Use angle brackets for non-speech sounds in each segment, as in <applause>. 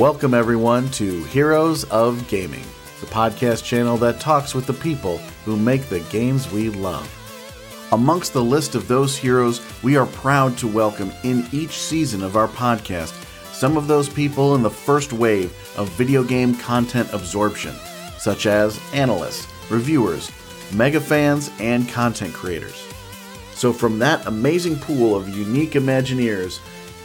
Welcome, everyone, to Heroes of Gaming, the podcast channel that talks with the people who make the games we love. Amongst the list of those heroes, we are proud to welcome in each season of our podcast some of those people in the first wave of video game content absorption, such as analysts, reviewers, mega fans, and content creators. So, from that amazing pool of unique Imagineers,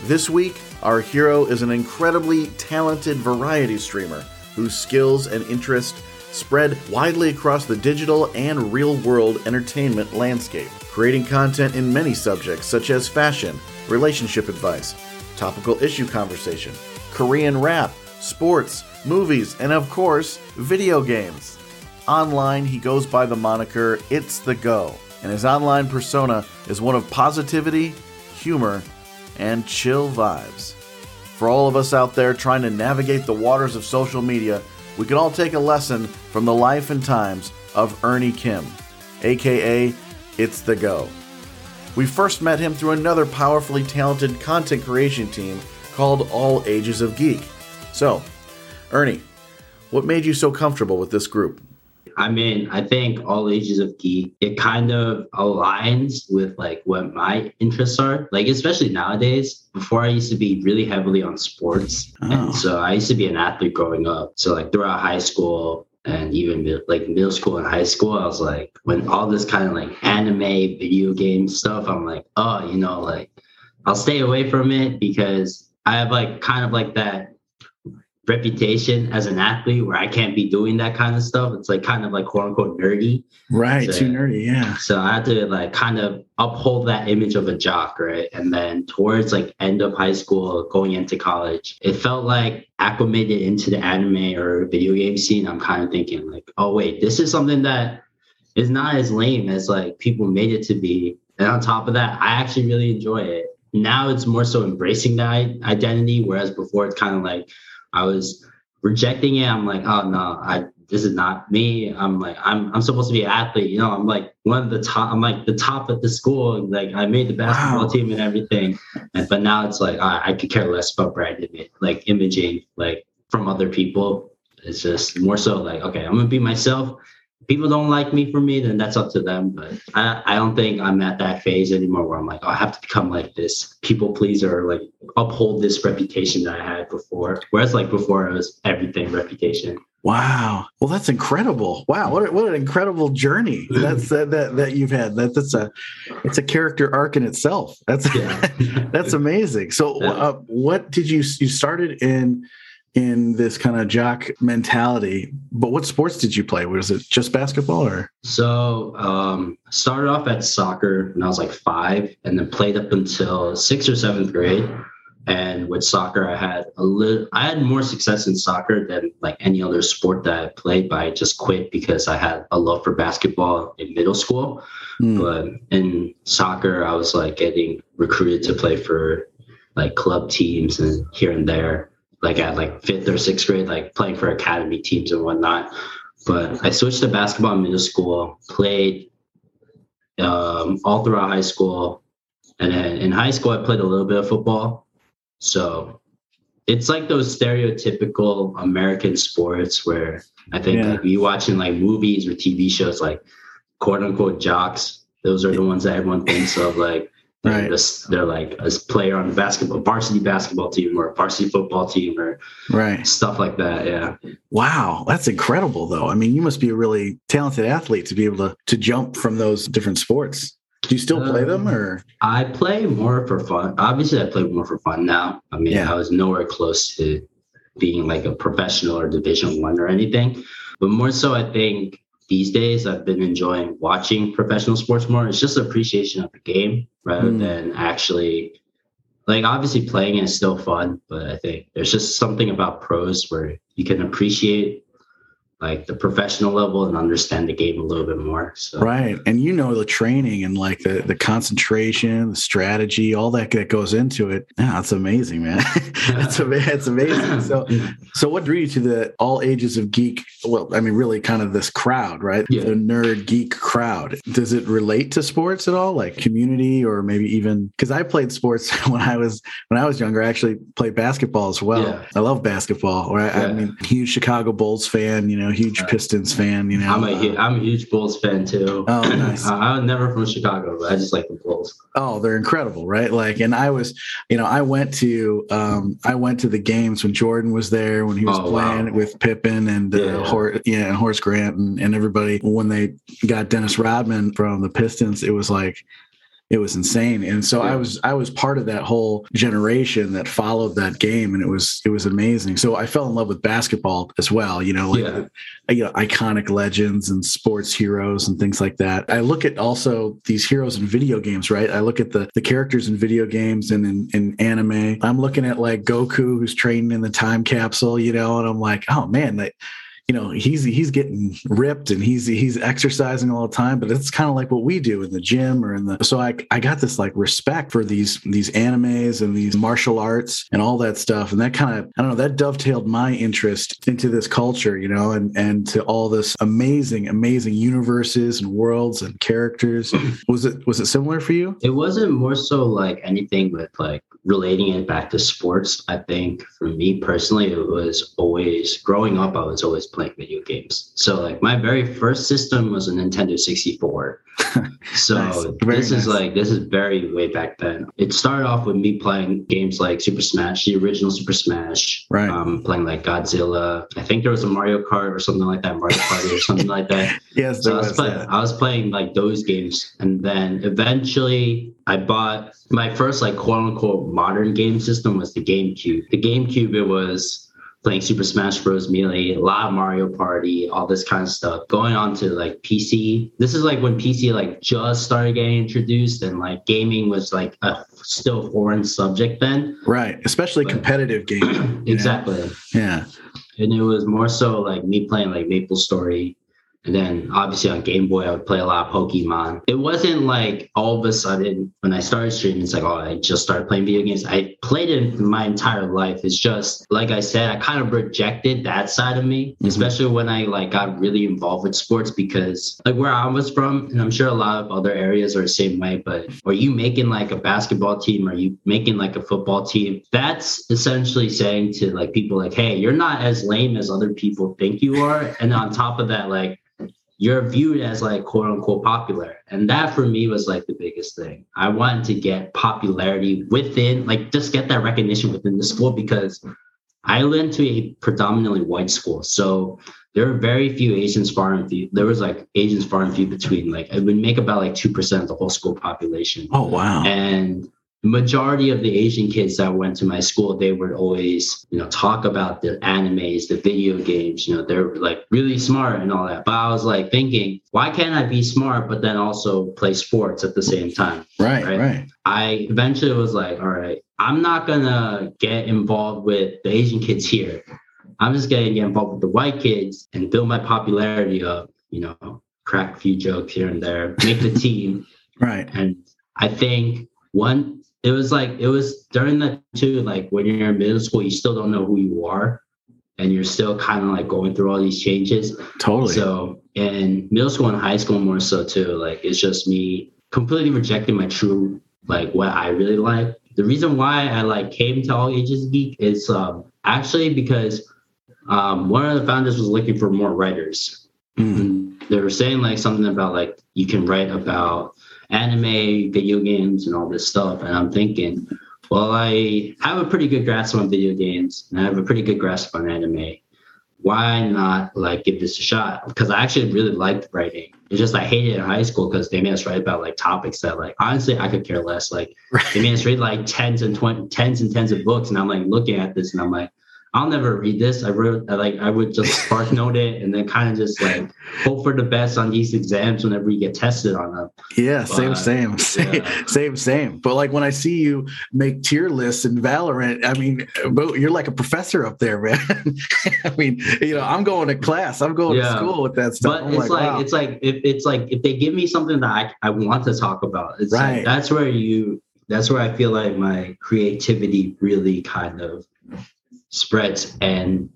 this week our hero is an incredibly talented variety streamer whose skills and interests spread widely across the digital and real world entertainment landscape, creating content in many subjects such as fashion, relationship advice, topical issue conversation, Korean rap, sports, movies, and of course, video games. Online, he goes by the moniker It's the Go, and his online persona is one of positivity, humor, and chill vibes. For all of us out there trying to navigate the waters of social media, we can all take a lesson from the life and times of Ernie Kim, aka It's the Go. We first met him through another powerfully talented content creation team called All Ages of Geek. So, Ernie, what made you so comfortable with this group? I mean, I think all ages of geek, it kind of aligns with like what my interests are. Like, especially nowadays, before I used to be really heavily on sports. Oh. And so I used to be an athlete growing up. So, like, throughout high school, and even like middle school and high school, I was like, when all this kind of like anime, video game stuff, I'm like, oh, you know, like I'll stay away from it because I have like kind of like that reputation as an athlete where I can't be doing that kind of stuff. It's like kind of like quote unquote nerdy. Right. So, too nerdy. Yeah. So I had to like kind of uphold that image of a jock. Right. And then towards like end of high school, going into college, it felt like acclimated into the anime or video game scene. I'm kind of thinking like, oh, wait, this is something that is not as lame as like people made it to be. And on top of that, I actually really enjoy it. Now it's more so embracing that identity, whereas before it's kind of like, I was rejecting it. I'm like, oh no, I this is not me. I'm like, I'm I'm supposed to be an athlete. You know, I'm like one of the top. I'm like the top at the school. Like I made the basketball wow. team and everything. And, but now it's like I, I could care less about brand image, like imaging, like from other people. It's just more so like, okay, I'm gonna be myself people don't like me for me, then that's up to them. But I, I don't think I'm at that phase anymore where I'm like, oh, I have to become like this people pleaser, like uphold this reputation that I had before. Whereas like before, it was everything reputation. Wow. Well, that's incredible. Wow. What, a, what an incredible journey <laughs> that's that, that, that you've had. That, that's a, it's a character arc in itself. That's, yeah. <laughs> that's amazing. So uh, what did you, you started in, in this kind of jock mentality. But what sports did you play? Was it just basketball or? So um, started off at soccer when I was like five, and then played up until sixth or seventh grade. And with soccer, I had a little, I had more success in soccer than like any other sport that I played. But I just quit because I had a love for basketball in middle school. Mm. But in soccer, I was like getting recruited to play for like club teams and here and there like at like fifth or sixth grade, like playing for academy teams and whatnot. But I switched to basketball in middle school, played um, all throughout high school. And then in high school, I played a little bit of football. So it's like those stereotypical American sports where I think yeah. like you watching like movies or TV shows, like quote unquote jocks. Those are the ones that everyone thinks of. Like Right. They're, they're like a player on the basketball varsity basketball team or a varsity football team or right stuff like that. Yeah. Wow, that's incredible though. I mean, you must be a really talented athlete to be able to to jump from those different sports. Do you still play them or? Um, I play more for fun. Obviously, I play more for fun now. I mean, yeah. I was nowhere close to being like a professional or division one or anything, but more so, I think these days I've been enjoying watching professional sports more. It's just appreciation of the game rather mm. than actually like obviously playing is still fun, but I think there's just something about pros where you can appreciate like the professional level and understand the game a little bit more. So. Right. And you know the training and like the, the concentration, the strategy, all that that goes into it. Yeah, that's amazing, man. <laughs> that's, it's amazing. <laughs> So so what drew you to the all ages of geek? Well, I mean, really kind of this crowd, right? Yeah. The nerd geek crowd. Does it relate to sports at all? Like community or maybe even because I played sports <laughs> when I was when I was younger. I actually played basketball as well. Yeah. I love basketball. Right. I Yeah. mean, huge Chicago Bulls fan, you know, huge Right. Pistons fan, you know. I'm a I'm a huge Bulls fan too. Oh, nice. <clears throat> I'm never from Chicago, but I just like the Bulls. Oh, they're incredible, right? Like, and I was, you know, I went to, um, I went to the games when Jordan was there, when he was Oh, wow. playing with Pippen and uh, Yeah. Hor- yeah, and Horace Grant and, and everybody. When they got Dennis Rodman from the Pistons, it was like, it was insane. And so I was, I was part of that whole generation that followed that game, and it was, it was amazing. So I fell in love with basketball as well. You know, like Yeah. Uh, you know, iconic legends and sports heroes and things like that. I look at also these heroes in video games, right? I look at the the characters in video games and in, in anime. I'm looking at like Goku who's training in the time capsule, you know, and I'm like, oh man, that you know, he's he's getting ripped and he's he's exercising all the time, but it's kind of like what we do in the gym or in the so I I got this like respect for these these animes and these martial arts and all that stuff. And that kind of I don't know, that dovetailed my interest into this culture, you know, and and to all this amazing, amazing universes and worlds and characters. <clears throat> Was it was it similar for you? It wasn't more so like anything with like relating it back to sports. I think for me personally, it was always growing up, I was always playing video games. So like my very first system was a Nintendo 64. <laughs> So Nice. This is like this is very way back then. It started off with me playing games like Super Smash, the original Super Smash. Right. Um, playing like Godzilla. I think there was a Mario Kart or something like that, Mario Party or something like that. <laughs> Yes, So I was was playing, that. I was playing like those games, and then eventually I bought my first like quote unquote modern game system was the GameCube. The GameCube it was playing Super Smash Bros. Melee, a lot of Mario Party, all this kind of stuff. Going on to like PC. This is like when PC like just started getting introduced, and like gaming was like a still foreign subject then. Right. Especially But- competitive gaming. know? <clears throat> Exactly. Yeah. and it was more so like me playing like Maple Story. And then obviously on Game Boy, I would play a lot of Pokemon. It wasn't like all of a sudden when I started streaming, it's like, oh, I just started playing video games. I played it my entire life. It's just, like I said, I kind of rejected that side of me, Mhm. especially when I like got really involved with sports because like where I was from, and I'm sure a lot of other areas are the same way, but are you making like a basketball team? Are you making like a football team? That's essentially saying to like people like, hey, you're not as lame as other people think you are. And on top of that, like you're viewed as like quote unquote popular. And that for me was like the biggest thing. I wanted to get popularity within, like just get that recognition within the school because I went to a predominantly white school. So there were very few Asians far and few. There was like Asians far and few between. Like it would make about like 2% of the whole school population. Oh wow. And the majority of the Asian kids that went to my school, they would always, you know, talk about the animes, the video games, you know, they're like really smart and all that. But I was like thinking, why can't I be smart, but then also play sports at the same time? right, right. right. I eventually was like, all right, I'm not gonna get involved with the Asian kids here. I'm just gonna get involved with the white kids and build my popularity up, you know, crack a few jokes here and there, make the team. <laughs> Right. And I think one, it was like, it was during that too, like when you're in middle school, you still don't know who you are. And you're still kind of like going through all these changes. Totally. So in middle school and high school more so too, like it's just me completely rejecting my true like what I really like. The reason why I like came to All Ages Geek is um actually because um one of the founders was looking for more writers. Mm. They were saying like something about like you can write about anime, video games, and all this stuff. And I'm thinking, well, I have a pretty good grasp on video games and I have a pretty good grasp on anime. Why not like give this a shot? Because I actually really liked writing. It's just I hated it in high school because they made us write about like topics that like honestly I could care less. Like they made us read like tens and twenty tens and tens of books, and I'm like looking at this and I'm like, I'll never read this. I wrote like I would just <laughs> spark note it and then kind of just like hope for the best on these exams whenever you get tested on them. Yeah, same, but, same, same, yeah. <laughs> same, same. But like when I see you make tier lists in Valorant, I mean, you're like a professor up there, <laughs> man. I mean, you know, I'm going to class, I'm going yeah. to school with that stuff. But I'm it's like, like wow. it's like if it's like if they give me something that I, I want to talk about, it's right. Like, that's where you that's where I feel like my creativity really kind of spreads and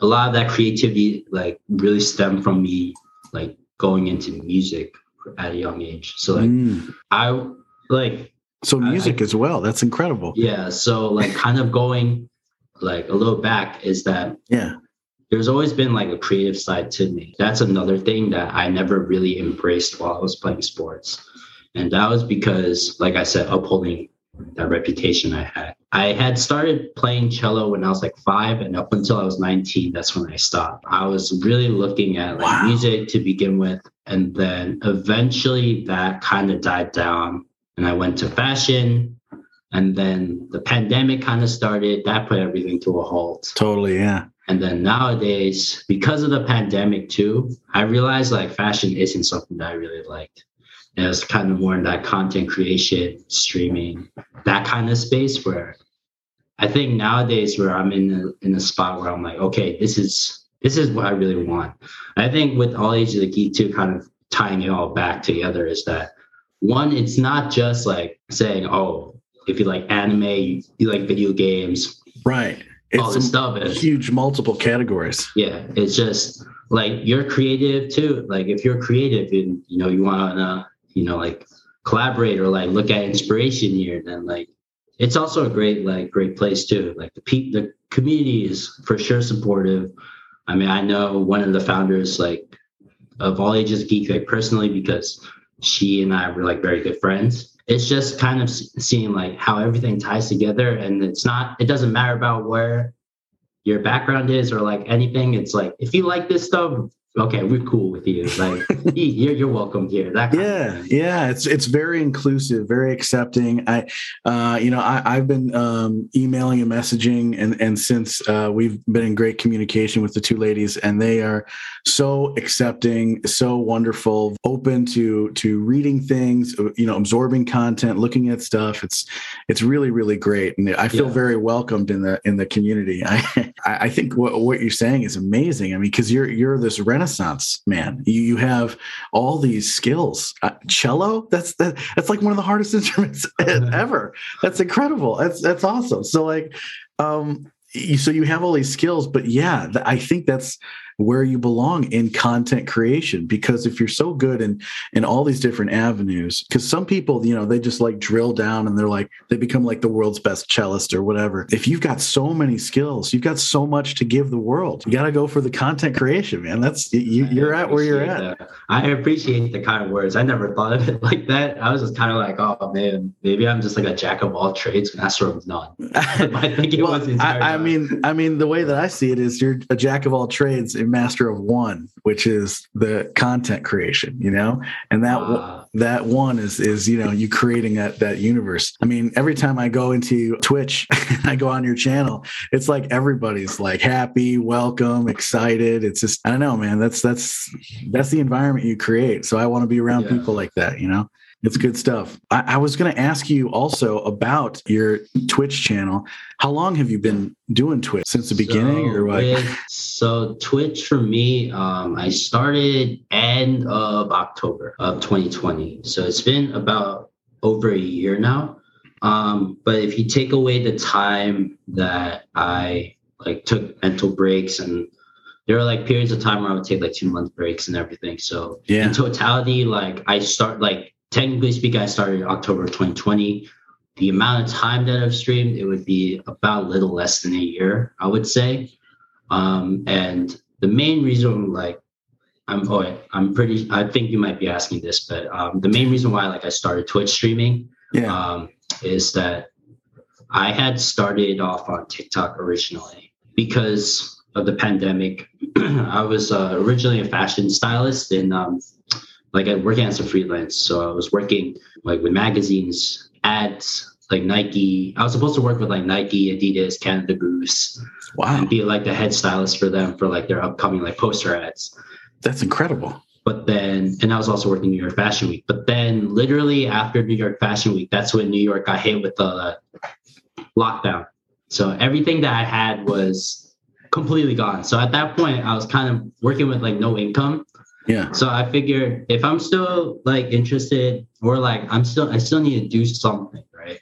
a lot of that creativity like really stemmed from me like going into music at a young age. So like mm. i like so music I, as well. That's incredible. Yeah so like kind of going like a little back is that yeah. there's always been like a creative side to me. That's another thing that i never really embraced while i was playing sports. And that was because like i said upholding that reputation I had. I had started playing cello when I was like five, and up until I was 19, that's when I stopped. I was really looking at like wow. music to begin with, and then eventually that kind of died down, and I went to fashion. And then the pandemic kind of started, that put everything to a halt. Totally, yeah. And then nowadays, because of the pandemic too, I realized like fashion isn't something that I really liked. And it was kind of more in that content creation, streaming, that kind of space where I think nowadays where I'm in a, in a spot where I'm like, okay, this is this is what I really want. I think with all age of the geek too, kind of tying it all back together is that one, it's not just like saying, oh, if you like anime, you, you like video games, right? It's all this stuff is huge multiple categories. Yeah, it's just like you're creative too. Like if you're creative and you know you want to you know like collaborate or like look at inspiration here then like it's also a great like great place too. Like the pe- the community is for sure supportive. I mean i know one of the founders like of all ages geek like personally because she and i were like very good friends. It's just kind of seeing like how everything ties together and it's not it doesn't matter about where your background is or like anything. It's like if you like this stuff okay, we're cool with you. Like <laughs> you're, you're welcome here. That yeah, yeah. It's it's very inclusive, very accepting. I, uh, you know, I, have been um, emailing and messaging, and and since uh, we've been in great communication with the two ladies, and they are so accepting, so wonderful, open to to reading things, uh, you know, absorbing content, looking at stuff. It's it's really really great, and I feel yeah. very welcomed in the in the community. <laughs> I I think what what you're saying is amazing. I mean, because you're you're this renaissance renaissance man. You, you have all these skills. Uh, cello? That's that, that's like one of the hardest <laughs> instruments <laughs> ever. That's incredible. That's that's awesome. So like um so you have all these skills but yeah i think that's where you belong in content creation. Because if you're so good in in all these different avenues because some people you know they just like drill down and they're like they become like the world's best cellist or whatever. If you've got so many skills you've got so much to give the world you got to go for the content creation man. That's you, you're at where you're at. that. i appreciate the kind of words. I never thought of it <laughs> like that. I was just kind of like oh man maybe i'm just like a jack of all trades master of none. <laughs> I think it well, was I, I mean i mean the way that i see it is you're a jack of all trades master of one, which is the content creation, you know, and that that one is is you know you creating that that universe. I mean, every time I go into Twitch, <laughs> I go on your channel, it's like everybody's like happy, welcome, excited. It's just I don't know, man. That's that's that's the environment you create. So I want to be around yeah. people like that, you know. It's good stuff. I, I was going to ask you also about your Twitch channel. How long have you been doing Twitch since the beginning, so or what? With, so Twitch for me, um, I started end of October of 2020. So it's been about over a year now. Um, but if you take away the time that I like took mental breaks and there are like periods of time where I would take like two month breaks and everything. So yeah. in totality, like I start like technically speaking, I started October 2020. The amount of time that I've streamed, it would be about a little less than a year, I would say. Um, and the main reason, like, I'm oh, I'm pretty. I think you might be asking this, but um, the main reason why, like, I started Twitch streaming, yeah. um, is that I had started off on TikTok originally because of the pandemic. <clears throat> I was uh, originally a fashion stylist and um, like I'm working as a freelance. So I was working like with magazines, ads, like Nike. I was supposed to work with like Nike, Adidas, Canada Goose, Wow. and be like the head stylist for them for like their upcoming like poster ads. That's incredible. But then, and I was also working New York Fashion Week. But then, literally after New York Fashion Week, that's when New York got hit with the lockdown. So everything that I had was completely gone. So at that point, I was kind of working with like no income. Yeah. So I figured if I'm still like interested or like I'm still I still need to do something, right?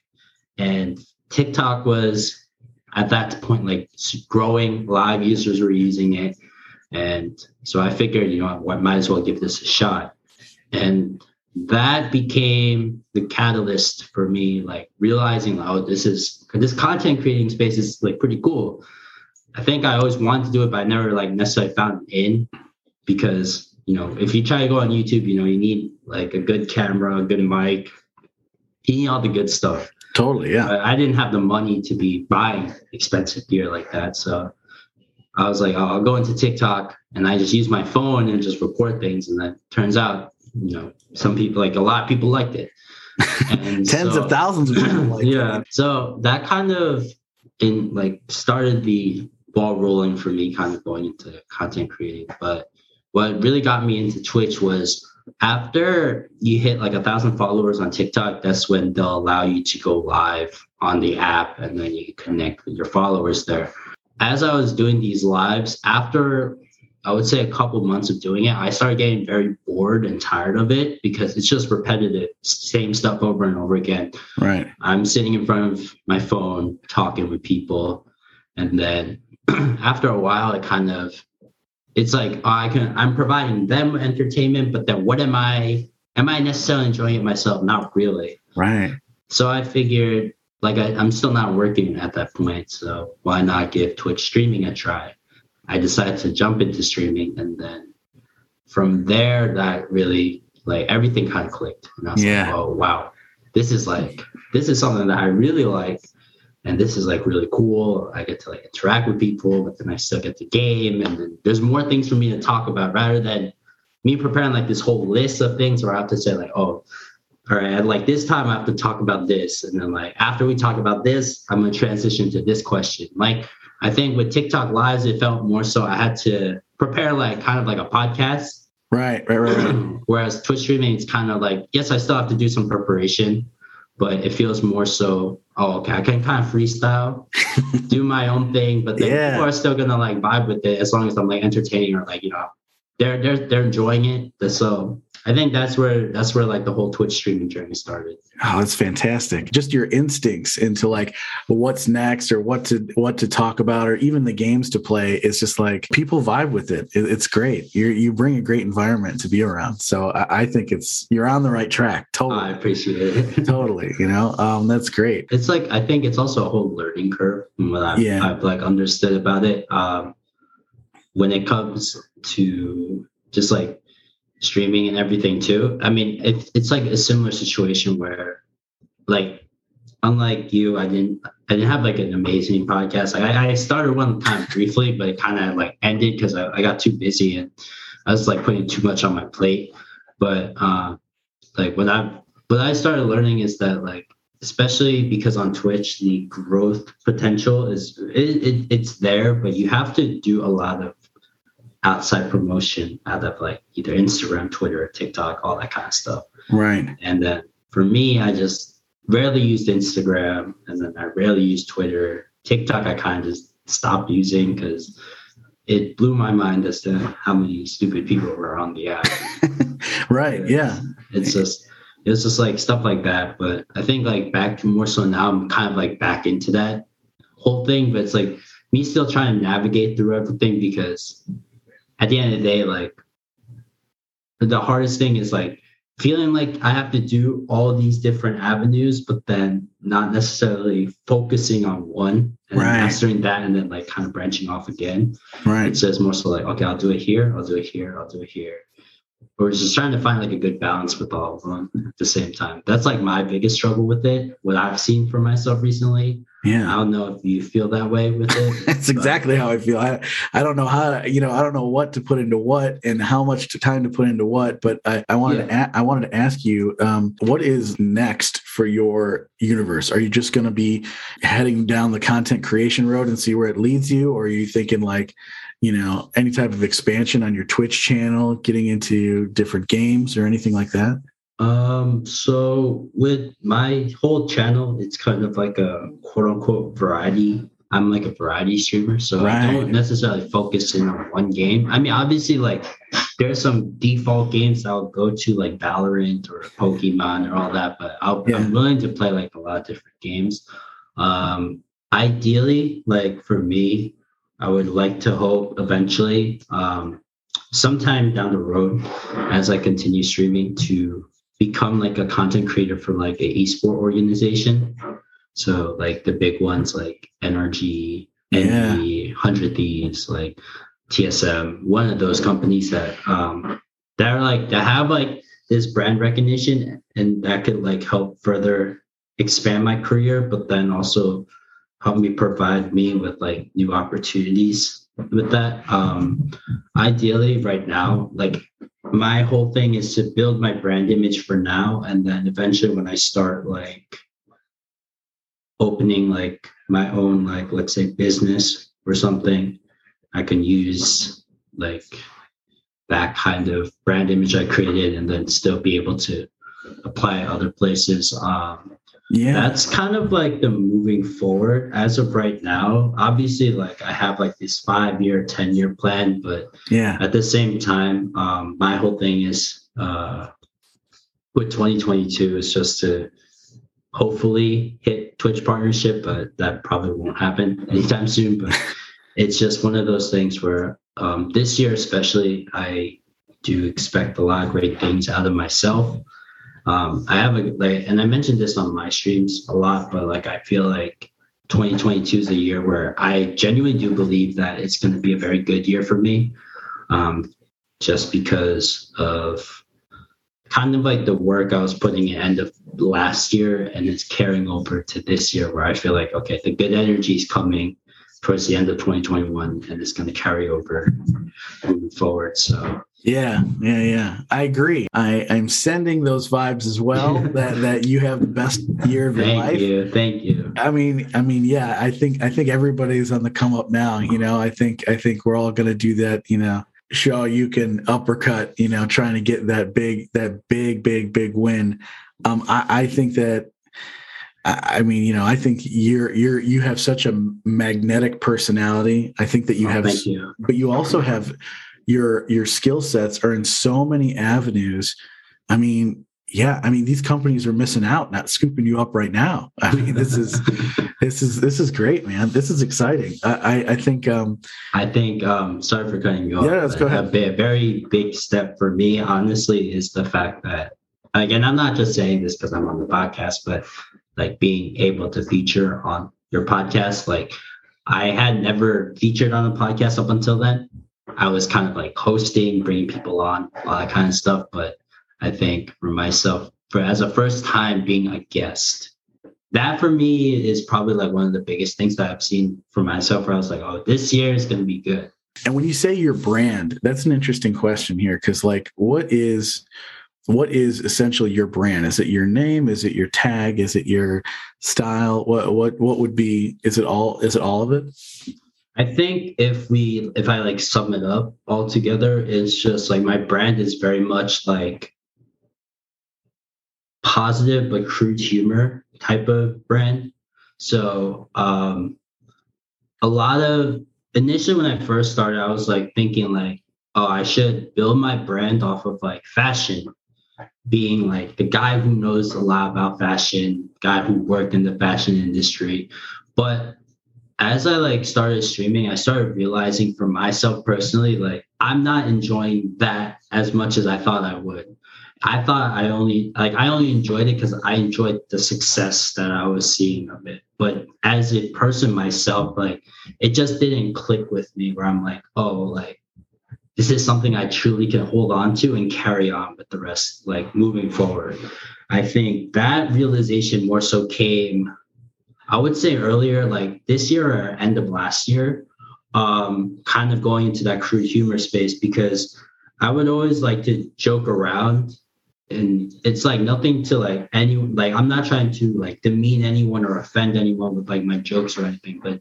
And TikTok was at that point like growing, live users were using it. And so I figured, you know, I might as well give this a shot. And that became the catalyst for me, like realizing, oh, this is this content creating space is like pretty cool. I think I always wanted to do it, but I never like necessarily found it in because you know, if you try to go on YouTube, you know, you need like a good camera, a good mic, you need all the good stuff. Totally. Yeah. But I didn't have the money to be buying expensive gear like that. So I was like, oh, I'll go into TikTok and I just use my phone and just record things. And that turns out, you know, some people like a lot of people liked it. <laughs> And Tens so, of thousands of people like <laughs> yeah. It. So that kind of in like started the ball rolling for me kind of going into content creating. But what really got me into Twitch was after you hit like a thousand followers on TikTok, that's when they'll allow you to go live on the app and then you connect with your followers there. As I was doing these lives, after I would say a couple months of doing it, I started getting very bored and tired of it because it's just repetitive, same stuff over and over again. Right. I'm sitting in front of my phone talking with people. And then <clears throat> after a while, it kind of it's like oh, I can I'm providing them entertainment, but then what am I am I necessarily enjoying it myself? Not really. Right. So I figured like I, I'm still not working at that point. So why not give Twitch streaming a try? I decided to jump into streaming and then from there that really like everything kind of clicked. And I was yeah. like, oh wow. This is like this is something that I really like and this is like really cool. I get to like interact with people, but then I still get the game, and then there's more things for me to talk about rather than me preparing like this whole list of things where I have to say like, oh, all right, like this time I have to talk about this, and then like after we talk about this, I'm gonna transition to this question. Like I think with TikTok lives, it felt more so I had to prepare like kind of like a podcast. Right, right, right. right. <clears throat> Whereas Twitch streaming, it's kind of like yes, I still have to do some preparation, but it feels more so oh okay i can kind of freestyle <laughs> do my own thing but then yeah. people are still gonna like vibe with it as long as i'm like entertaining or like you know they're they're they're enjoying it so I think that's where that's where like the whole Twitch streaming journey started. Oh, that's fantastic. Just your instincts into like what's next or what to what to talk about or even the games to play is just like people vibe with it. it it's great. You you bring a great environment to be around. So I, I, think it's you're on the right track. Totally. I appreciate it. <laughs> totally. You know, um, that's great. It's like I think it's also a whole learning curve. What I've, yeah. I've like understood about it. Um, when it comes to just like streaming and everything too. I mean, it, it's like a similar situation where, like, unlike you, I didn't I didn't have like an amazing podcast. Like, I, I started one time briefly, but it kind of like ended because I, I got too busy and I was like putting too much on my plate. But uh, like what I what I started learning is that like especially because on Twitch the growth potential is it, it, it's there, but you have to do a lot of outside promotion out of like either Instagram, Twitter, TikTok, all that kind of stuff. Right. And then for me, I just rarely used Instagram and then I rarely used Twitter. TikTok, I kind of just stopped using because it blew my mind as to how many stupid people were on the app. <laughs> right. Yeah. It's just, it's just like stuff like that. But I think like back to more so now, I'm kind of like back into that whole thing. But it's like me still trying to navigate through everything because at the end of the day, like the hardest thing is like feeling like I have to do all these different avenues, but then not necessarily focusing on one and right. mastering that and then like kind of branching off again. Right. It says more so like, okay, I'll do it here, I'll do it here, I'll do it here. We're just trying to find like a good balance with all of them at the same time. That's like my biggest struggle with it, what I've seen for myself recently. Yeah. I don't know if you feel that way with it. <laughs> That's exactly how I feel. I, I don't know how, you know, I don't know what to put into what and how much time to put into what, but I, I wanted yeah. to, a- I wanted to ask you, um, what is next for your universe? Are you just going to be heading down the content creation road and see where it leads you? Or are you thinking like, you know, any type of expansion on your Twitch channel, getting into different games or anything like that? Um, so with my whole channel, it's kind of like a quote unquote variety. I'm like a variety streamer, so right. I don't necessarily focus in on one game. I mean, obviously, like there's some default games I'll go to, like Valorant or Pokemon or all that, but i am yeah. willing to play like a lot of different games. Um, ideally, like for me, I would like to hope eventually, um, sometime down the road, as I continue streaming, to become like a content creator for like a esport organization. So like the big ones like NRG, yeah. Hundred Thieves, like TSM, one of those companies that um that are like that have like this brand recognition and that could like help further expand my career, but then also help me provide me with like new opportunities with that. Um ideally right now, like my whole thing is to build my brand image for now and then eventually when i start like opening like my own like let's say business or something i can use like that kind of brand image i created and then still be able to apply other places um yeah. That's kind of like the moving forward as of right now. Obviously like i have like this five year ten year plan but yeah. at the same time um my whole thing is uh with 2022 is just to hopefully hit twitch partnership but that probably won't happen anytime soon. But <laughs> it's just one of those things where um this year especially i do expect a lot of great things out of myself um, I have a like, and I mentioned this on my streams a lot, but like I feel like 2022 is a year where I genuinely do believe that it's going to be a very good year for me, um, just because of kind of like the work I was putting in at the end of last year, and it's carrying over to this year, where I feel like okay, the good energy is coming towards the end of 2021, and it's going to carry over moving forward. So yeah, yeah, yeah. I agree. I, I'm sending those vibes as well. <laughs> that that you have the best year of your Thank life. Thank you. Thank you. I mean, I mean, yeah. I think I think everybody's on the come up now. You know, I think I think we're all gonna do that. You know, Shoryuken uppercut. You know, trying to get that big that big big big win. Um, I, I think that I mean, you know, I think you're you're you have such a magnetic personality. I think that you oh, have, you. but you also have your your skill sets are in so many avenues. I mean yeah i mean these companies are missing out not scooping you up right now. I mean this is <laughs> this is this is great man. This is exciting. I i, I think um i think um sorry for cutting you off yeah let's go ahead. a, a very big step for me honestly is the fact that again i'm not just saying this because i'm on the podcast but like being able to feature on your podcast like i had never featured on a podcast up until then I was kind of like hosting, bringing people on, all that kind of stuff. But I think for myself, for as a first time being a guest, that for me is probably like one of the biggest things that I've seen for myself where I was like, oh, this year is going to be good. And when you say your brand, that's an interesting question here because, like, what is what is essentially your brand? Is it your name? Is it your tag? Is it your style? What what what would be? Is it all? Is it all of it? I think if we if I like sum it up all together, it's just like my brand is very much like positive but crude humor type of brand. So um a lot of initially when I first started, I was like thinking like, oh, I should build my brand off of like fashion, being like the guy who knows a lot about fashion, guy who worked in the fashion industry. But as I like started streaming, I started realizing for myself personally, like I'm not enjoying that as much as I thought I would. I thought I only like I only enjoyed it because I enjoyed the success that I was seeing of it. But as a person myself, like it just didn't click with me where I'm like, oh, like this is something I truly can hold on to and carry on with the rest, like moving forward. I think that realization more so came I would say earlier, like this year or end of last year, um, kind of going into that crude humor space because I would always like to joke around and it's like nothing to like any like I'm not trying to like demean anyone or offend anyone with like my jokes or anything, but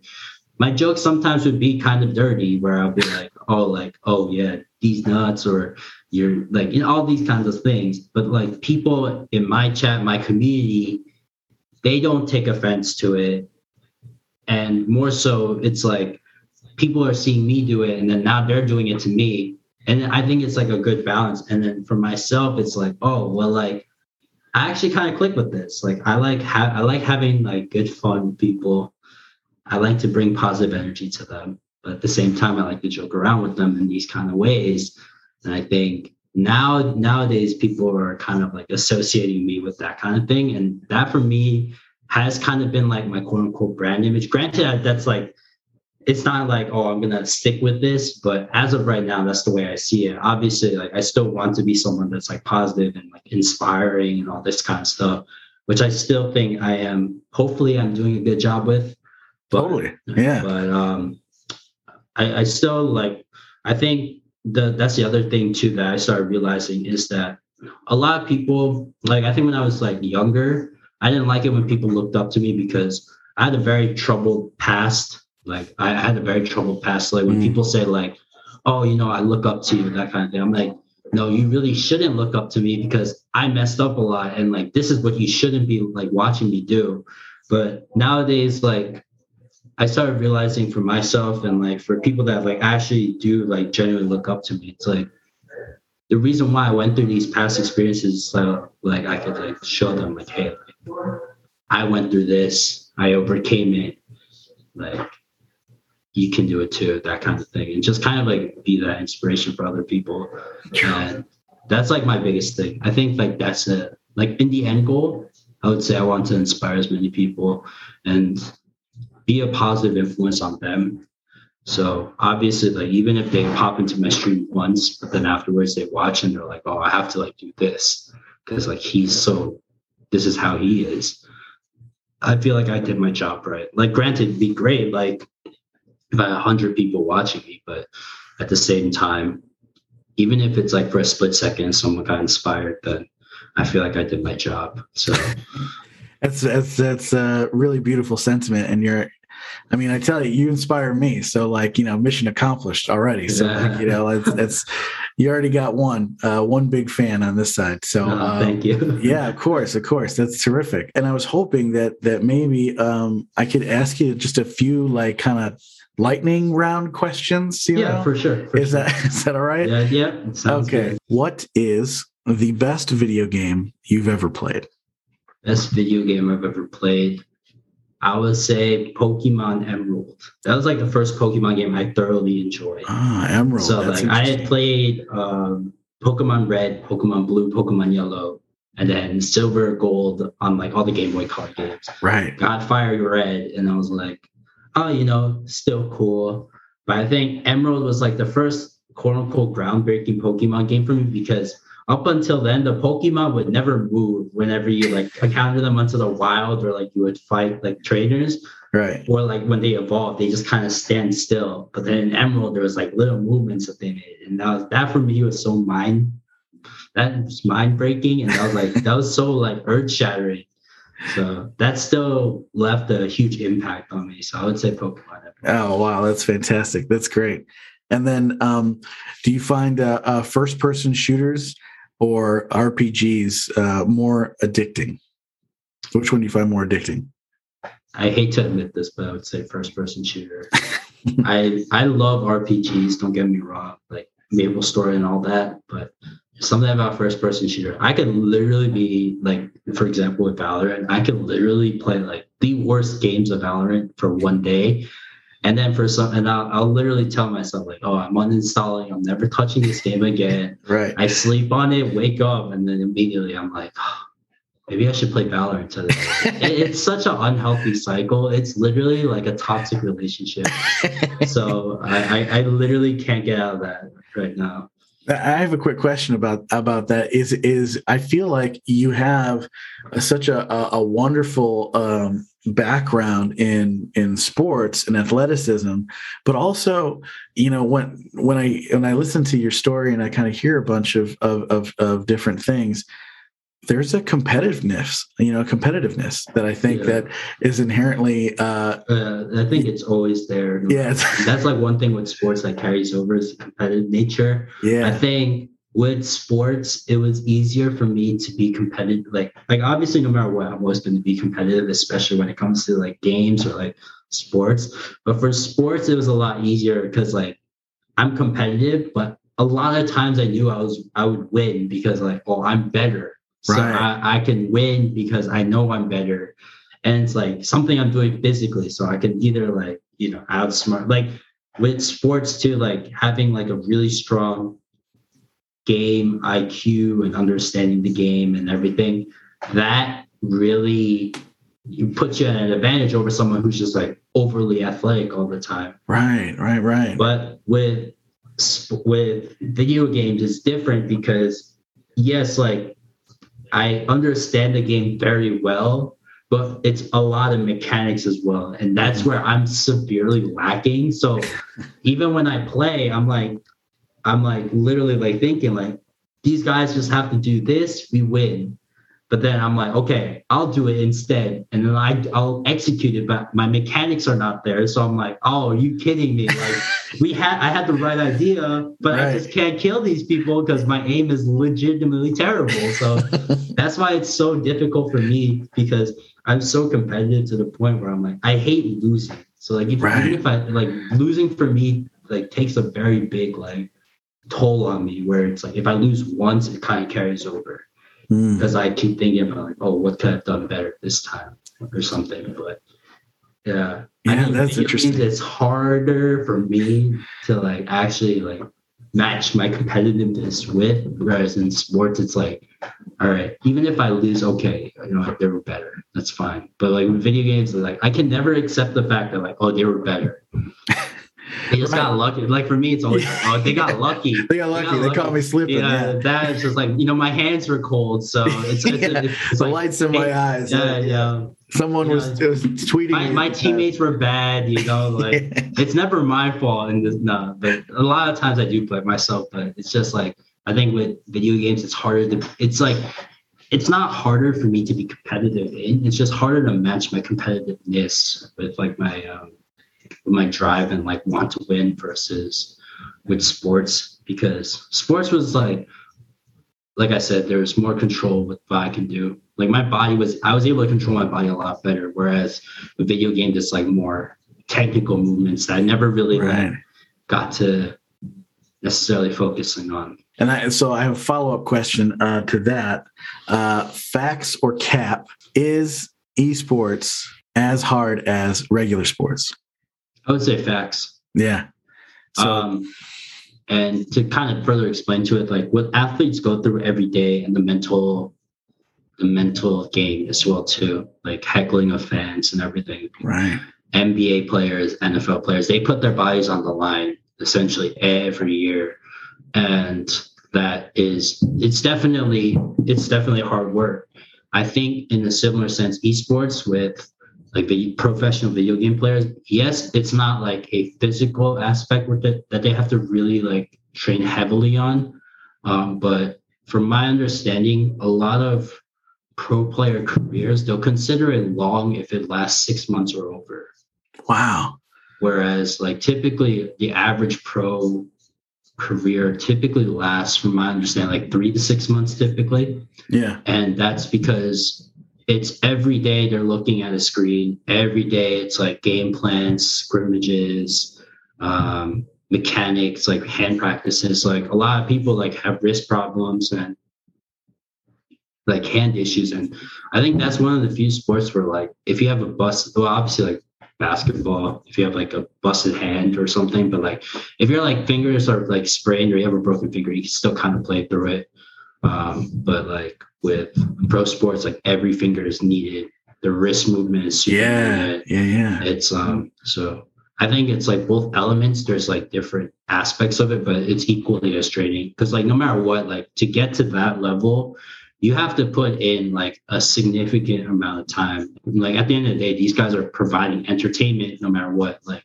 my jokes sometimes would be kind of dirty where I'll be like, oh, like, oh yeah, these nuts or you're like you know, all these kinds of things. But like people in my chat, my community, they don't take offense to it. And more so, it's like people are seeing me do it and then now they're doing it to me. And i think it's like a good balance. And then for myself it's like oh well like i actually kind of click with this. Like i like ha- i like having like good fun people. I like to bring positive energy to them. But at the same time i like to joke around with them in these kind of ways. And i think now nowadays people are kind of like associating me with that kind of thing. And that for me has kind of been like my quote unquote brand image. Granted that's like it's not like oh i'm gonna stick with this but as of right now that's the way i see it. Obviously like i still want to be someone that's like positive and like inspiring and all this kind of stuff which i still think i am hopefully i'm doing a good job with. But, totally. Yeah. but um I, I still like i think the that's the other thing too that i started realizing is that a lot of people like i think when i was like younger i didn't like it when people looked up to me because i had a very troubled past like I had a very troubled past. Like when mm. people say like, "Oh, you know, I look up to you," that kind of thing. I'm like, no, you really shouldn't look up to me because I messed up a lot, and like this is what you shouldn't be like watching me do. But nowadays, like I started realizing for myself and like for people that like actually do like genuinely look up to me, it's like the reason why I went through these past experiences, so like I could like show them like, hey, like, I went through this, I overcame it, like you can do it too, that kind of thing. And just kind of like be that inspiration for other people. And that's like my biggest thing. I think like that's it. Like in the end goal, I would say I want to inspire as many people and be a positive influence on them. So obviously, like even if they pop into my stream once, but then afterwards they watch and they're like, oh, I have to like do this because like he's so this is how he is. I feel like I did my job right. Like granted, it'd be great. Like about 100 people watching me but at the same time even if it's like for a split second someone got inspired then i feel like i did my job so that's that's that's a really beautiful sentiment and you're I mean, I tell you, you inspire me. So, like, you know, mission accomplished already. So, yeah. like, you know, it's, it's, you already got one, uh, one big fan on this side. So, oh, uh, thank you. <laughs> yeah, of course, of course, that's terrific. And I was hoping that that maybe um, I could ask you just a few like kind of lightning round questions? yeah, know? for sure. For is sure. that <laughs> is that all right? Yeah, yeah. Okay. Good. What is the best video game you've ever played? Best video game I've ever played. I would say Pokemon Emerald. That was like the first Pokemon game I thoroughly enjoyed. Ah, Emerald. So That's like I had played um, Pokemon Red, Pokemon Blue, Pokemon Yellow, and then Silver, Gold on like all the Game Boy card games. Right. Got Fire Red, and I was like, oh, you know, still cool. But I think Emerald was like the first quote unquote groundbreaking Pokemon game for me because up until then, the Pokemon would never move whenever you like encounter them onto the wild or like you would fight like trainers. Right. Or like when they evolve, they just kind of stand still. But then in Emerald, there was like little movements that they made. And that was that for me was so mind that was mind breaking. And that was like that was so like earth shattering so that still left a huge impact on me. So I would say Pokemon. Oh wow, that's fantastic. That's great. And then, um, do you find uh, uh, first-person shooters or RPGs uh, more addicting? Which one do you find more addicting? I hate to admit this, but I would say first-person shooter. <laughs> I I love RPGs. Don't get me wrong, like Maple Story and all that, but something about first person shooter. I could literally be like, for example, with Valorant, I could literally play like the worst games of Valorant for one day. And then for some, and I'll, I'll literally tell myself like, oh, I'm uninstalling. I'm never touching this game again. <laughs> right. I sleep on it, wake up, and then immediately I'm like, oh, maybe I should play Valorant today. <laughs> it, it's such an unhealthy cycle. It's literally like a toxic relationship. so I, I, I literally can't get out of that right now. I have a quick question about about that. Is is I feel like you have such a, a, a wonderful um, background in in sports and athleticism, but also you know when when I when I listen to your story and I kind of hear a bunch of of of, of different things, there's a competitiveness, you know, competitiveness that I think Yeah. that is inherently, uh, Uh, I think it's always there. yeah, That's like one thing with sports that carries over is competitive nature. Yeah. I think with sports, it was easier for me to be competitive. Like, like obviously, no matter what, I'm always going to be competitive, especially when it comes to like games or like sports. But for sports, it was a lot easier because like I'm competitive, but a lot of times I knew I was I would win because like, oh, I'm better. So Right. I, I can win because I know I'm better. And it's like something I'm doing physically. So I can either like, you know, outsmart like with sports too, like having like a really strong game IQ and understanding the game and everything, that really puts you at an advantage over someone who's just like overly athletic all the time. right, right, right. But with with video games, it's different because yes, like I understand the game very well, but it's a lot of mechanics as well, and that's mm-hmm. where I'm severely lacking. So <laughs> even when I play, I'm like, I'm like literally like thinking like these guys just have to do this, we win. But then I'm like, okay, I'll do it instead, and then I I'll execute it, but my mechanics are not there. So I'm like, oh, are you kidding me? Like <laughs> we had I had the right idea, but I just can't kill these people because my aim is legitimately terrible. So <laughs> that's why it's so difficult for me because I'm so competitive to the point where I'm like, I hate losing. So like if, Right. even if I like losing for me like takes a very big like toll on me where it's like if I lose once, it kind of carries over Mm. because I keep thinking about like, oh, what could I have done better this time or something. But yeah, I Yeah, that's interesting. It's harder for me to like actually like match my competitiveness with, whereas in sports, it's like, all right, even if I lose, okay, you know, they were better. That's fine. But like with video games, like I can never accept the fact that like, oh, they were better. <laughs> They just got lucky. Like for me, it's always like, oh, <laughs> they got lucky. They got lucky. They caught me slipping. Yeah, Yeah, that is just like you know, my hands were cold, so <laughs> it's it's, Yeah. it's, it's the like lights in my eyes. yeah, yeah. Someone Yeah. was, was tweeting. My, my teammates were bad, you know, <laughs> like it's never my fault. And no, but a lot of times I do play myself, but it's just like I think with video games, it's harder to. It's like it's not harder for me to be competitive in. It's just harder to match my competitiveness with like my um, my drive and like want to win versus with sports because sports was like like I said, there's more control with what I can do. Like my body was, I was able to control my body a lot better. Whereas with video game, just like more technical movements that I never really like, got to necessarily focusing on. And I, so I have a follow up question uh, to that. Uh, facts or cap is esports as hard as regular sports? I would say facts. Yeah. So um, and to kind of further explain to it, like what athletes go through every day and the mental, the mental game as well too, like heckling of fans and everything. right. NBA players, NFL players, they put their bodies on the line essentially every year. And that is it's definitely it's definitely hard work. I think in a similar sense, esports with like the professional video game players, yes, it's not like a physical aspect with it that they have to really like train heavily on. Um, but from my understanding, a lot of pro player careers, they'll consider it long if it lasts six months or over. Wow. Whereas, like typically, the average pro career typically lasts, from my understanding, like three to six months typically. Yeah. And that's because it's every day they're looking at a screen. Every day it's like game plans, scrimmages, um, mechanics, like hand practices. Like a lot of people like have wrist problems and like hand issues. And I think that's one of the few sports where like if you have a bust, well, obviously like basketball, if you have like a busted hand or something, but like if your like fingers are like sprained or you have a broken finger, you can still kind of play through it. Um, but like with pro sports, like every finger is needed. The wrist movement is super Yeah. needed. Yeah. Yeah. It's um so I think it's like both elements. There's like different aspects of it, but it's equally as training Because like no matter what, like to get to that level, you have to put in like a significant amount of time. Like at the end of the day, these guys are providing entertainment no matter what. Like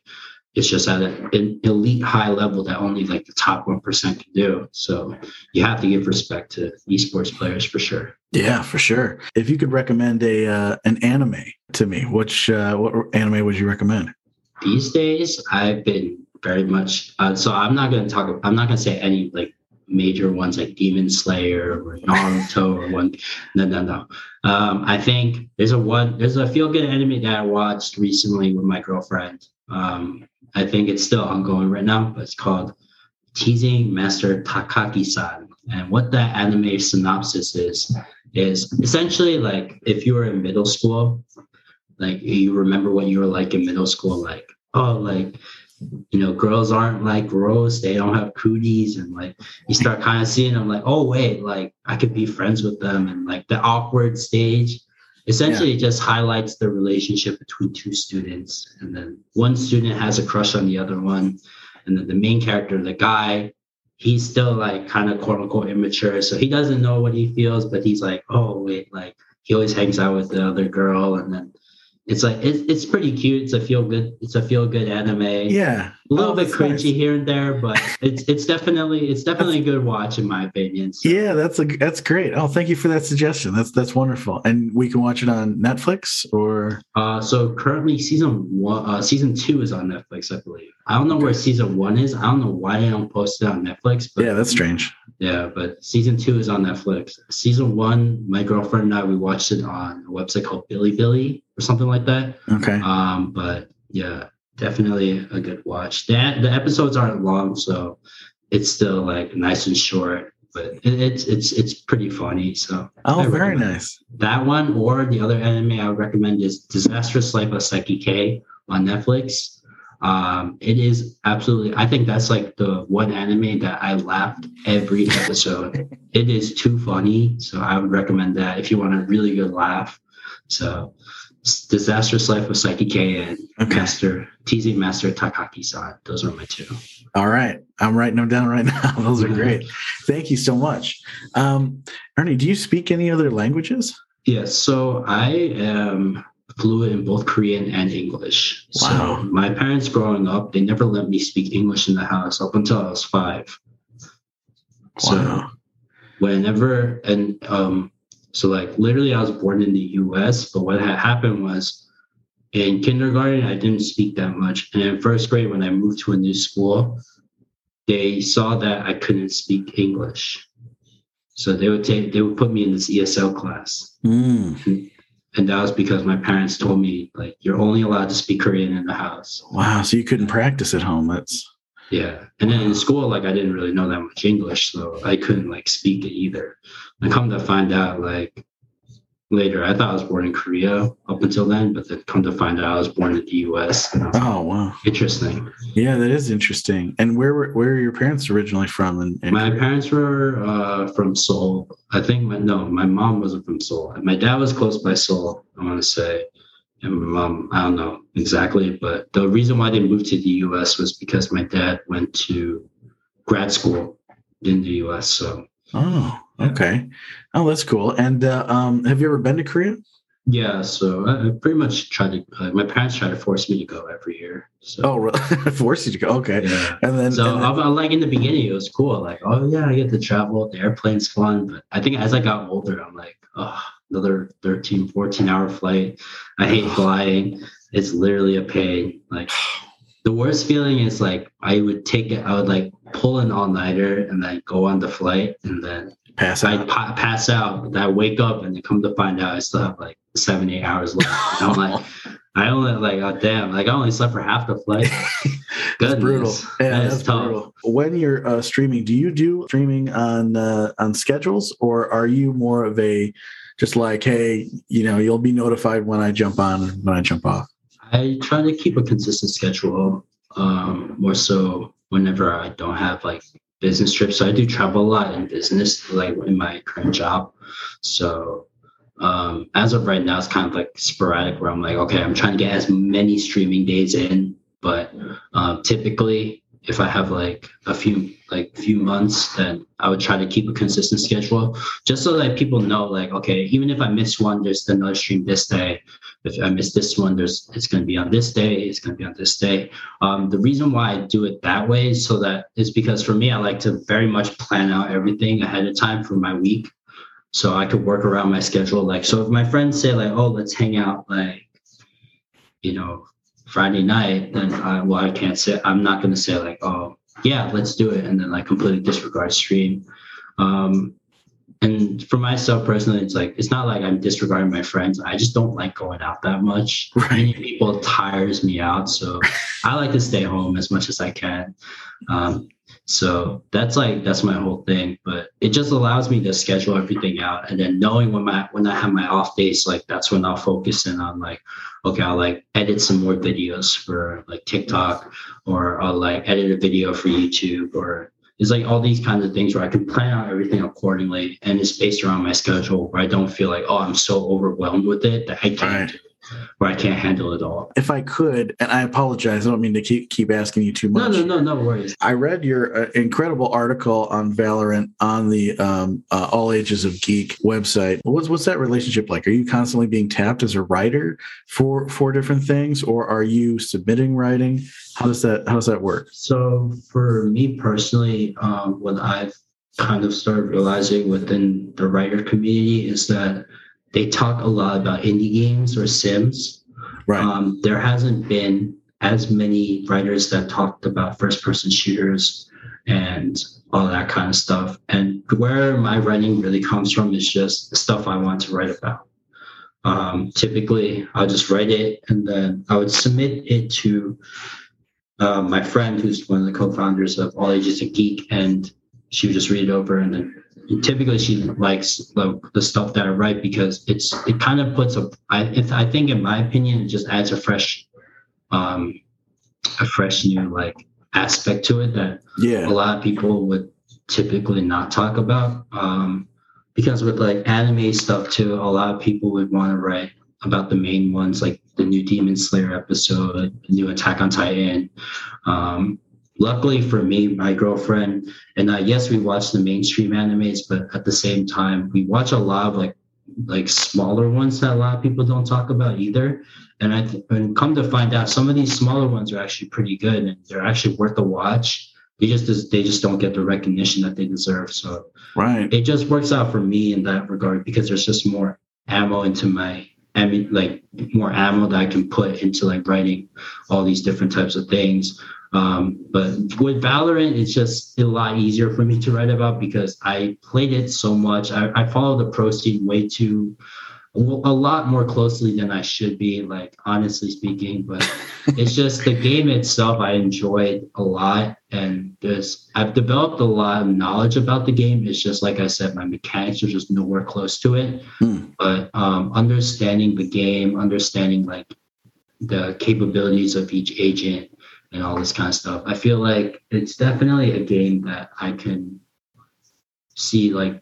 it's just at an elite high level that only like the top 1% can do. So you have to give respect to esports players for sure. Yeah, for sure. If you could recommend a uh, an anime to me, which uh, what anime would you recommend? These days, I've been very much uh, so I'm not going to talk I'm not going to say any like major ones like Demon Slayer or Naruto or one. No, no, no. Um, I think there's a one there's a feel good anime that I watched recently with my girlfriend. Um, I think it's still ongoing right now, but it's called Teasing Master Takagi-san. And what that anime synopsis is is essentially like if you were in middle school, like you remember what you were like in middle school, like oh, like you know, girls aren't like gross, they don't have cooties, and like you start kind of seeing them like, oh wait, like I could be friends with them, and like the awkward stage. Essentially, yeah. it just highlights the relationship between two students, and then one student has a crush on the other one, and then the main character, the guy, he's still like kind of quote unquote immature, so he doesn't know what he feels, but he's like, oh wait, like he always hangs out with the other girl, and then it's like it's, it's pretty cute. It's a feel good. It's a feel good anime. Yeah, a little oh, bit cringy nice. here and there, but it's it's definitely it's definitely a good watch in my opinion. So. Yeah, that's a that's great. Oh, thank you for that suggestion. That's that's wonderful. And we can watch it on Netflix or. Uh, so currently season one, uh, season two is on Netflix, I believe. I don't know where season one is. I don't know why they don't post it on Netflix. But, yeah, that's strange. Yeah, but season two is on Netflix. Season one, my girlfriend and I we watched it on a website called Bilibili or something like that. Okay. Um, but yeah, definitely a good watch. That the episodes aren't long, so it's still like nice and short. But it, it's it's it's pretty funny. So oh, very nice. That one or the other anime I would recommend is Disastrous Life of Saiki K on Netflix. Um, it is absolutely. I think that's like the one anime that I laughed every episode. <laughs> it is too funny, so I would recommend that if you want a really good laugh. So, Disastrous Life of Saiki K and okay. Master Teasing Master Takagi-san. Those are my two. All right, I'm writing them down right <laughs> now. Those are great. Thank you so much, um, Ernie. Do you speak any other languages? Yes. So I am fluent in both Korean and English. Wow. So my parents growing up, they never let me speak English in the house up until I was five. Wow. So whenever and um so like literally I was born in the US, but what had happened was in kindergarten I didn't speak that much. And in first grade when I moved to a new school, they saw that I couldn't speak English. So they would take they would put me in this ESL class. Mm and that was because my parents told me like you're only allowed to speak Korean in the house. Wow, so you couldn't practice at home. That's yeah. And then in school, like I didn't really know that much English, so I couldn't like speak it either. I come to find out like later. I thought I was born in Korea up until then, but then come to find out I was born in the U.S. Oh wow, interesting. Yeah, that is interesting. And where were where are your parents originally from? In, in my Korea? parents were uh, from Seoul. I think my, no, my mom wasn't from Seoul. My dad was close by Seoul. I want to say. And my mom, I don't know exactly, but the reason why they moved to the U.S. was because my dad went to grad school in the U.S. So Oh, okay. Oh, that's cool. And uh, um, have you ever been to Korea? Yeah, so I, pretty much tried to. Uh, my parents try to force me to go every year. So. Oh, really? <laughs> force you to go? Okay. Yeah. And then, so and then, I'm, like in the beginning, it was cool. Like, oh yeah, I get to travel. The airplane's fun. But I think as I got older, I'm like, oh, another 13, 14 hour flight. I hate flying. It's literally a pain. Like, the worst feeling is like I would take it. I would like pull an all nighter and then go on the flight and then pass out. I pa- pass out. I wake up and then come to find out I still have like seven eight hours left. And I'm like, <laughs> I only like oh damn, like I only slept for half the flight. <laughs> that's brutal. Yeah, that that's brutal. When you're uh, streaming, do you do streaming on uh, on schedules or are you more of a just like hey, you know, you'll be notified when I jump on when I jump off? I try to keep a consistent schedule. Um, more so whenever I don't have like business trips. So I do travel a lot in business, like in my current job. So um, as of right now, it's kind of like sporadic where I'm like, okay, I'm trying to get as many streaming days in, but um, typically if I have like a few like few months, then I would try to keep a consistent schedule just so that people know like okay, even if I miss one, there's another stream this day. If I miss this one, there's it's going to be on this day. It's going to be on this day. Um, the reason why I do it that way is so that is because for me, I like to very much plan out everything ahead of time for my week, so I could work around my schedule. Like so, if my friends say like, oh, let's hang out like, you know, Friday night, then I, well, I can't say, I'm not going to say like, oh, yeah, let's do it. And then like completely disregard stream. Um, and for myself personally, it's like, it's not like I'm disregarding my friends. I just don't like going out that much. <laughs> Right. Many people tires me out. So I like to stay home as much as I can. Um, so that's like that's my whole thing. But it just allows me to schedule everything out, and then knowing when my when I have my off days, like that's when I'll focus in on like, okay, I'll like edit some more videos for like TikTok, or I'll like edit a video for YouTube, or it's like all these kinds of things where I can plan out everything accordingly, and it's based around my schedule where I don't feel like oh I'm so overwhelmed with it that I can't Right. do it, where I can't handle it all. If I could, and I apologize, I don't mean to keep keep asking you too much. No, no, no, no worries. I read your uh, incredible article on Valorant on the um, uh, All Ages of Geek website. What's what's that relationship like? Are you constantly being tapped as a writer for for different things, or are you submitting writing? How does that how does that work? So for me personally, um, what I've kind of started realizing within the writer community is that they talk a lot about indie games or sims. Right. Um, there hasn't been as many writers that talked about first person shooters and all that kind of stuff. And where my writing really comes from is just stuff I want to write about. Um, typically, I'll just write it and then I would submit it to uh, my friend, who's one of the co-founders of All Ages of Geek, and she would just read it over. And then typically she likes like the stuff that I write because it's it kind of puts a I it, I think in my opinion it just adds a fresh um a fresh new like aspect to it that yeah a lot of people would typically not talk about. Um, because with like anime stuff too, a lot of people would want to write about the main ones, like the new Demon Slayer episode, the new Attack on Titan. Um, luckily for me, my girlfriend and I, yes, we watch the mainstream animes, but at the same time, we watch a lot of like like smaller ones that a lot of people don't talk about either. And I th- and come to find out, some of these smaller ones are actually pretty good and they're actually worth a watch. They just they just don't get the recognition that they deserve. So Right. it just works out for me in that regard because there's just more ammo into my I mean like more ammo that I can put into like writing all these different types of things. Um, but with Valorant, it's just a lot easier for me to write about because I played it so much. I, I follow the pro scene way too a lot more closely than I should be, like honestly speaking. But <laughs> it's just the game itself I enjoyed a lot, and there's I've developed a lot of knowledge about the game. It's just like I said, my mechanics are just nowhere close to it. Hmm. But um, understanding the game, understanding like the capabilities of each agent and all this kind of stuff, I feel like it's definitely a game that I can see like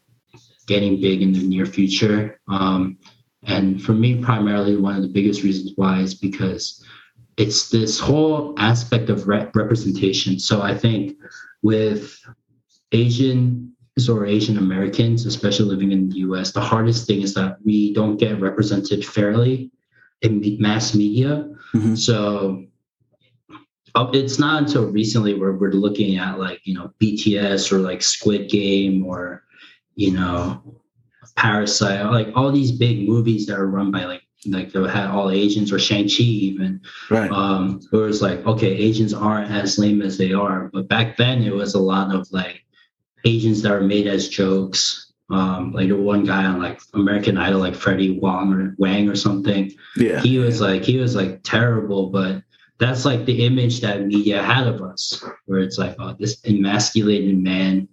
getting big in the near future. Um, and for me, primarily, one of the biggest reasons why is because it's this whole aspect of re- representation. So I think with Asians or Asian Americans, especially living in the US, the hardest thing is that we don't get represented fairly in mass media. Mhm. So it's not until recently where we're looking at like, you know, BTS or like Squid Game or, you know, Parasite, like all these big movies that are run by like like they had all Asians or Shang-Chi even. Right. Um, where it's like, okay, Asians aren't as lame as they are. But back then it was a lot of like Asians that were made as jokes. Um, like the one guy on like American Idol, like Freddie Wong or Wang or something. yeah. He was like he was like terrible, but that's like the image that media had of us, where it's like, oh, this emasculated man,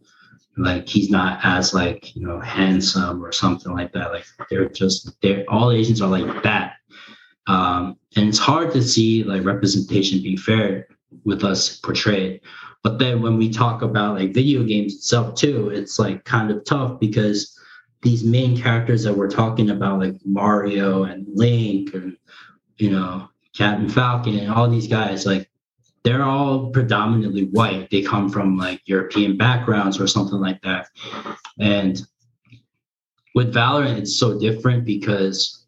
like he's not as like you know handsome or something like that. Like they're just they're all Asians are like that, um, and it's hard to see like representation be fair with us portrayed. But then when we talk about like video games itself too, it's like kind of tough because these main characters that we're talking about, like Mario and Link, and you know Captain Falcon and all these guys, like they're all predominantly white. They come from like European backgrounds or something like that. And with Valorant, it's so different because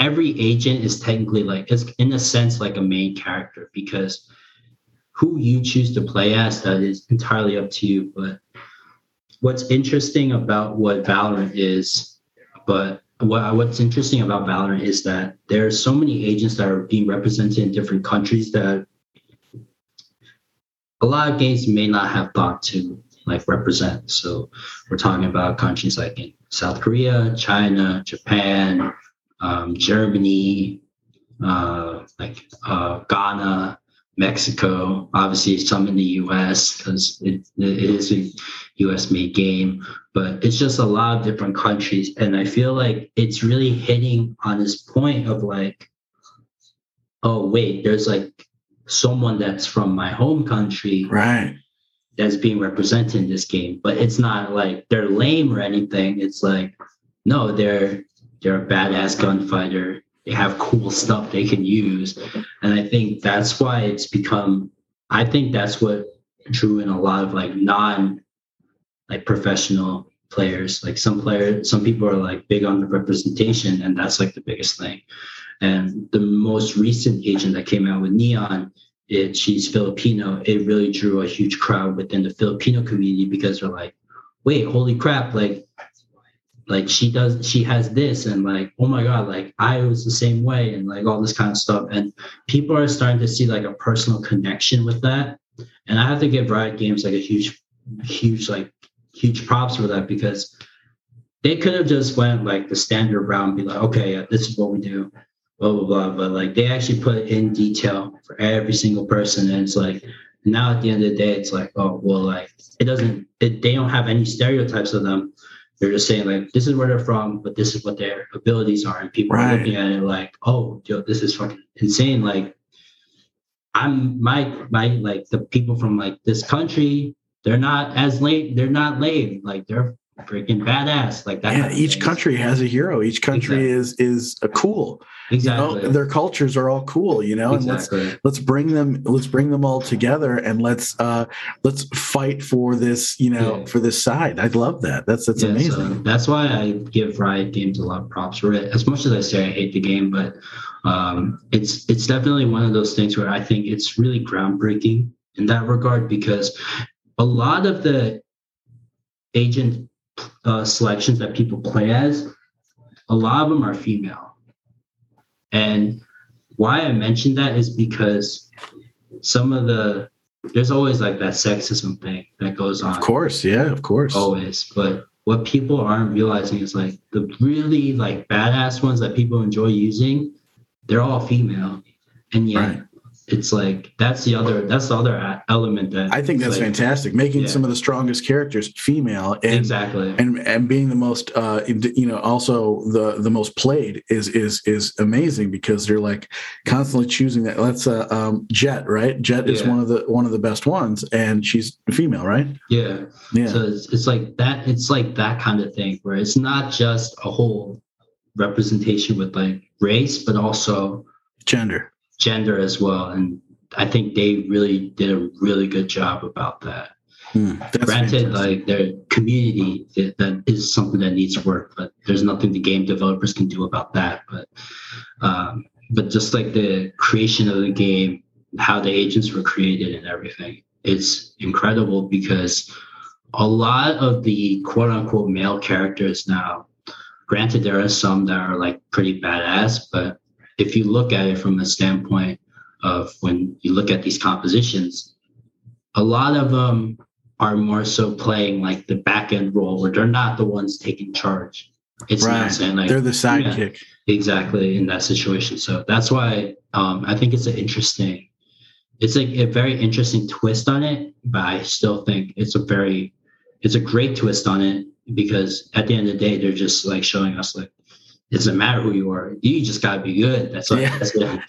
every agent is technically like it's in a sense like a main character because who you choose to play as that is entirely up to you. But what's interesting about what Valorant is, but what, what's interesting about Valorant is that there are so many agents that are being represented in different countries that a lot of games may not have thought to like represent. So we're talking about countries like in South Korea, China, Japan, um, Germany, uh, like uh, Ghana, Mexico, obviously some in the US because it, it is a US made game, but it's just a lot of different countries. And I feel like it's really hitting on this point of like, oh, wait, there's like someone that's from my home country. Right. That's being represented in this game. But it's not like they're lame or anything. It's like, no, they're they're a badass gunfighter they have cool stuff they can use. And i think that's why it's become i think that's what drew in a lot of like non like professional players. Like some players some people are like big on the representation and that's like the biggest thing. And the most recent agent that came out with neon it she's filipino it really drew a huge crowd within the filipino community because they're like wait holy crap like like she does she has this and like oh my god like i was the same way and like all this kind of stuff. And people are starting to see like a personal connection with that. And i have to give riot games like a huge huge like huge props for that because they could have just went like the standard route and be like okay yeah, this is what we do blah blah blah. But like they actually put in detail for every single person. And it's like now at the end of the day it's like oh well like it doesn't it, they don't have any stereotypes of them they're just saying like this is where they're from, but this is what their abilities are, and people right. are looking at it like, oh, yo, this is fucking insane. Like, I'm my my like the people from like this country, they're not as late, they're not lame, like they're freaking badass. Like that. Yeah, each country has a hero. Each country exactly. is is a cool. Exactly. You know, their cultures are all cool, you know, exactly. and let's let's bring them let's bring them all together and let's uh let's fight for this, you know, yeah. for this side. I love that. That's that's yeah, amazing. So that's why I give Riot Games a lot of props for it. As much as I say I hate the game, but um it's it's definitely one of those things where I think it's really groundbreaking in that regard because a lot of the agent uh, selections that people play as, a lot of them are female. And why I mentioned that is because some of the there's always like that sexism thing that goes on. Of course, yeah, of course. Always. But what people aren't realizing is like the really like badass ones that people enjoy using, they're all female. And yet right it's like that's the other that's the other element that I think that's like, fantastic. Making yeah. some of the strongest characters female, and, exactly, and and being the most, uh, you know, also the the most played is is is amazing because they're like constantly choosing that. That's uh, um, Jett, right? Jett is yeah. one of the one of the best ones, and she's female, right? Yeah, yeah. So it's, it's like that. It's like that kind of thing where it's not just a whole representation with like race, but also gender gender as well. And I think they really did a really good job about that. Hmm, Granted, like their community that is something that needs work, but there's nothing the game developers can do about that. But um, but just like the creation of the game, how the agents were created and everything, it's incredible because a lot of the quote unquote male characters now, granted there are some that are like pretty badass, but if you look at it from the standpoint of when you look at these compositions, a lot of them are more so playing like the back end role where they're not the ones taking charge. It's right. not saying like they're the sidekick. Yeah, exactly in that situation. So that's why um, I think it's an interesting, it's like a very interesting twist on it, but I still think it's a very, it's a great twist on it because at the end of the day, they're just like showing us like it doesn't matter who you are. You just gotta be good. That's like yeah. that's it.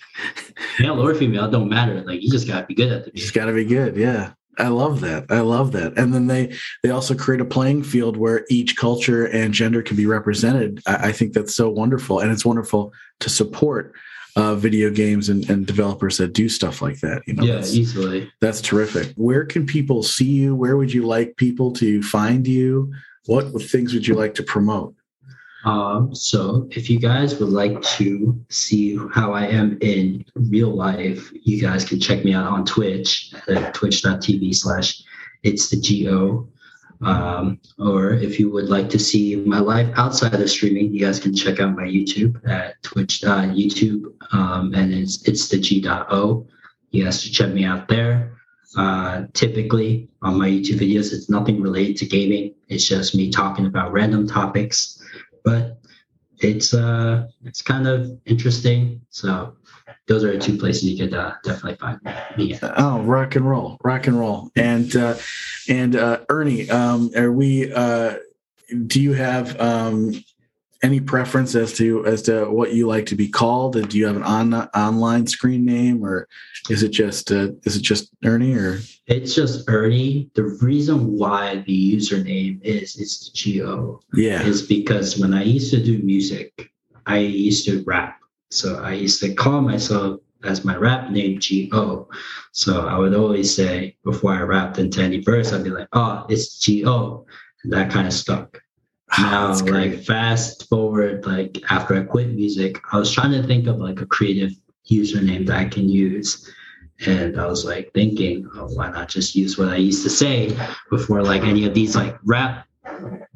Male or female, don't matter. Like you just gotta be good at the. Just gotta be good. Yeah. I love that. I love that. And then they they also create a playing field where each culture and gender can be represented. I, I think that's so wonderful, and it's wonderful to support uh, video games and, and developers that do stuff like that. You know, yeah, that's, easily. that's terrific. Where can people see you? Where would you like people to find you? What things would you like to promote? Um, so if you guys would like to see how I am in real life, you guys can check me out on Twitch at twitch.tv slash it's the GO. Um, or if you would like to see my life outside of streaming, you guys can check out my YouTube at Twitch uh, YouTube, um, and it's it's the G.O. You guys should check me out there. Uh, typically on my YouTube videos, it's nothing related to gaming. It's just me talking about random topics, but it's uh it's kind of interesting. So those are two places you could uh, definitely find me. At. Oh, rock and roll, rock and roll, and uh, and uh, Ernie, um, are we? Uh, do you have um, any preference as to as to what you like to be called? And do you have an on, online screen name, or is it just uh, is it just Ernie? Or it's just Ernie. The reason why the username is it's the Go. Yeah, is because when I used to do music, I used to rap. So I used to call myself as my rap name G.O. So I would always say before I rapped into any verse, I'd be like, oh, it's G.O. And that kind of stuck. Now, <sighs> like fast forward, like after I quit music, I was trying to think of like a creative username that I can use. And I was like thinking, oh, why not just use what I used to say before like any of these like rap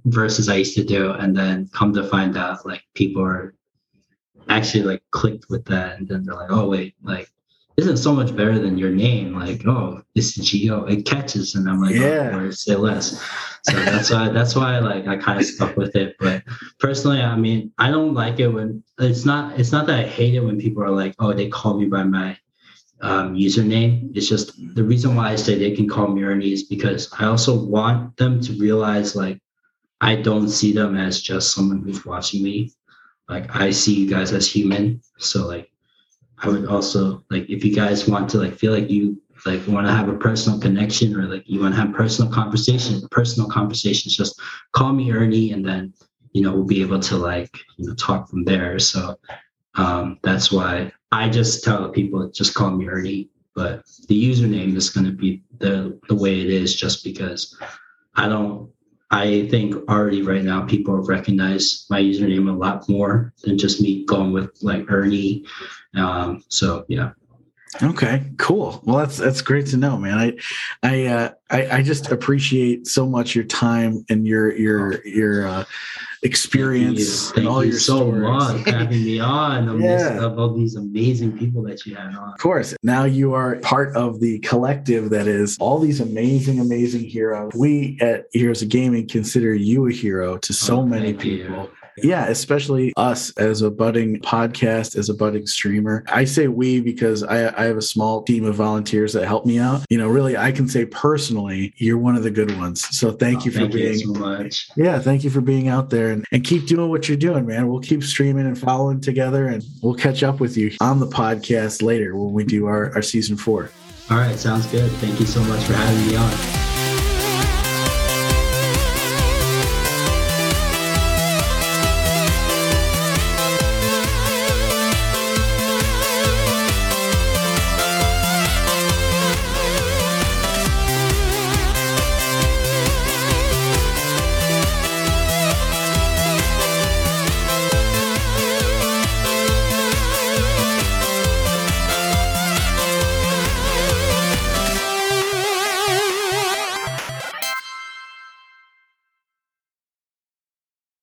verses I used to do. And then come to find out like people are actually like clicked with that. And then they're like, oh wait, like isn't so much better than your name. Like, oh, it's Geo. It catches, and I'm like, oh, yeah, oh, say less. So that's why that's why like I kind of stuck with it. But personally, I mean, I don't like it when it's not. It's not that I hate it when people are like, oh, they call me by my um, username. It's just the reason why I say they can call me Ernie is because I also want them to realize like I don't see them as just someone who's watching me. Like I see you guys as human. So like I would also like if you guys want to like feel like you like want to have a personal connection or like you want to have personal conversation, personal conversations, just call me Ernie and then you know we'll be able to like you know talk from there. So um that's why I just tell people just call me Ernie, but the username is going to be the the way it is just because I don't I think already right now people recognize my username a lot more than just me going with like Ernie. Um, so yeah. Okay, cool. Well, that's that's great to know, man. I, I, uh, I, I just appreciate so much your time and your your your uh, experience Thank you. and all you your so stories. much having me on <laughs> Yeah. list of all these amazing people that you had on. Of course. Now you are part of the collective that is all these amazing, amazing heroes. We at Heroes of Gaming consider you a hero to so Oh, many people. you. Yeah, especially us as a budding podcast, as a budding streamer. I say we because I, I have a small team of volunteers that help me out. You know, really, I can say personally, you're one of the good ones. So thank Oh, you for thank being. you so much. yeah, thank you for being out there and, and keep doing what you're doing, man. We'll keep streaming and following together and we'll catch up with you on the podcast later when we do our, our season four. All right, sounds good. Thank you so much for having me on.